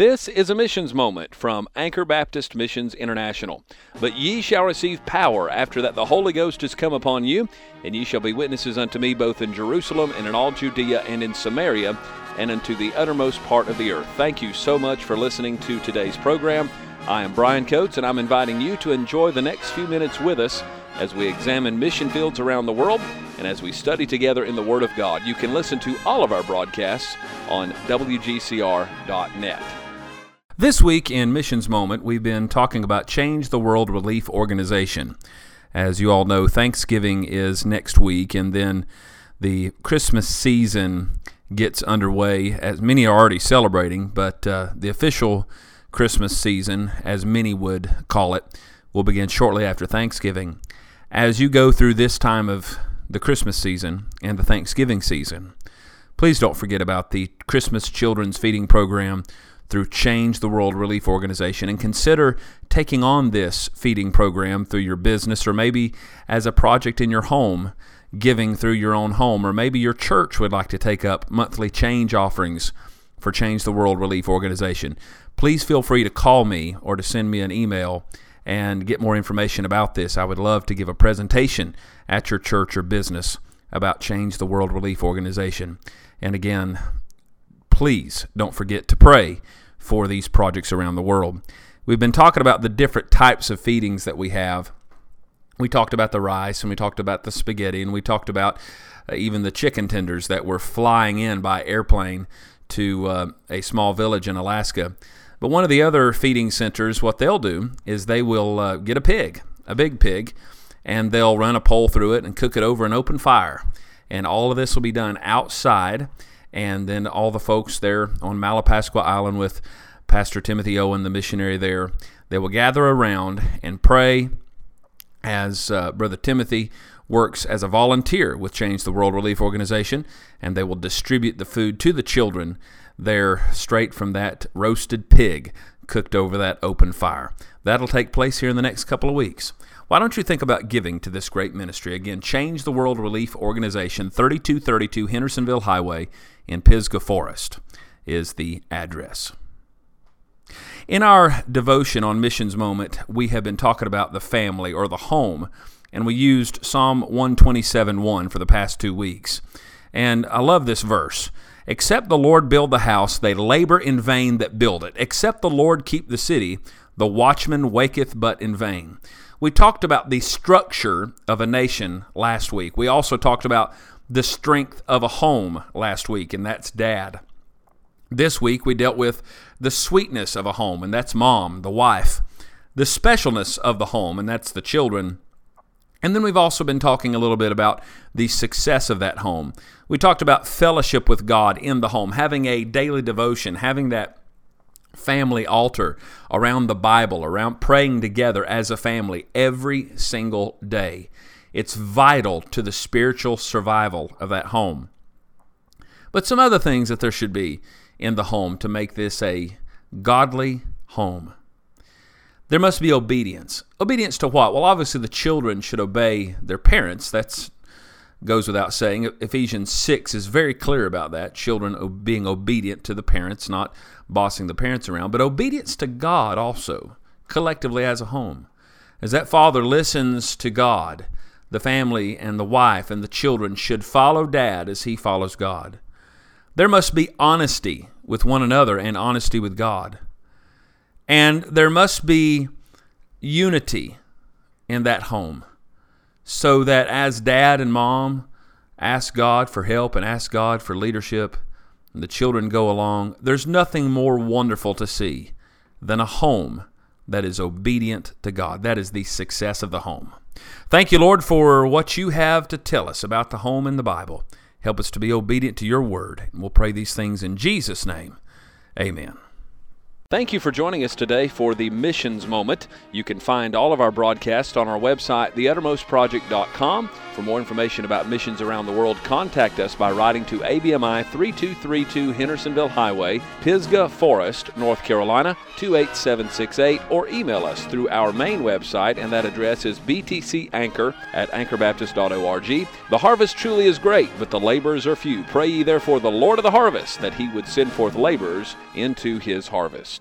This is a missions moment from Anchor Baptist Missions International. But ye shall receive power after that the Holy Ghost is come upon you, and ye shall be witnesses unto me both in Jerusalem and in all Judea and in Samaria and unto the uttermost part of the earth. Thank you so much for listening to today's program. I am Brian Coates, and I'm inviting you to enjoy the next few minutes with us as we examine mission fields around the world and as we study together in the Word of God. You can listen to all of our broadcasts on WGCR.net. This week in Missions Moment, we've been talking about Change the World Relief Organization. As you all know, Thanksgiving is next week, and then the Christmas season gets underway, as many are already celebrating, but uh, the official Christmas season, as many would call it, will begin shortly after Thanksgiving. As you go through this time of the Christmas season and the Thanksgiving season, please don't forget about the Christmas Children's Feeding Program through Change the World Relief Organization and consider taking on this feeding program through your business or maybe as a project in your home, giving through your own home, or maybe your church would like to take up monthly change offerings for Change the World Relief Organization. Please feel free to call me or to send me an email and get more information about this. I would love to give a presentation at your church or business about Change the World Relief Organization. And again, please don't forget to pray for these projects around the world. We've been talking about the different types of feedings that we have. We talked about the rice and we talked about the spaghetti and we talked about uh, even the chicken tenders that were flying in by airplane to uh, a small village in Alaska. But one of the other feeding centers, what they'll do is they will uh, get a pig, a big pig, and they'll run a pole through it and cook it over an open fire. And all of this will be done outside. And then all the folks there on Malapascua Island with Pastor Timothy Owen, the missionary there, they will gather around and pray as uh, Brother Timothy works as a volunteer with Change the World Relief Organization, and they will distribute the food to the children there straight from that roasted pig cooked over that open fire. That'll take place here in the next couple of weeks. Why don't you think about giving to this great ministry? Again, Change the World Relief Organization, 3232 Hendersonville Highway in Pisgah Forest is the address. In our devotion on Missions Moment, we have been talking about the family or the home, and we used Psalm 127 1 for the past two weeks. And I love this verse. Except the Lord build the house, they labor in vain that build it. Except the Lord keep the city, the watchman waketh but in vain. We talked about the structure of a nation last week. We also talked about the strength of a home last week, and that's dad. This week we dealt with the sweetness of a home, and that's mom, the wife. The specialness of the home, and that's the children. And then we've also been talking a little bit about the success of that home. We talked about fellowship with God in the home, having a daily devotion, having that family altar around the Bible, around praying together as a family every single day. It's vital to the spiritual survival of that home. But some other things that there should be in the home to make this a godly home. There must be obedience. Obedience to what? Well, obviously the children should obey their parents. That's goes without saying. Ephesians 6 is very clear about that. Children being obedient to the parents, not bossing the parents around, but obedience to God also, collectively as a home. As that father listens to God, the family and the wife and the children should follow dad as he follows God. There must be honesty with one another and honesty with God. And there must be unity in that home so that as dad and mom ask God for help and ask God for leadership, and the children go along, there's nothing more wonderful to see than a home that is obedient to God. That is the success of the home. Thank you, Lord, for what you have to tell us about the home in the Bible. Help us to be obedient to your word. And we'll pray these things in Jesus' name. Amen. Thank you for joining us today for the Missions Moment. You can find all of our broadcasts on our website, theuttermostproject.com. For more information about missions around the world, contact us by writing to ABMI 3232 Hendersonville Highway, Pisgah Forest, North Carolina 28768, or email us through our main website, and that address is btcanchor at anchorbaptist.org. The harvest truly is great, but the laborers are few. Pray ye therefore the Lord of the harvest that he would send forth laborers into his harvest.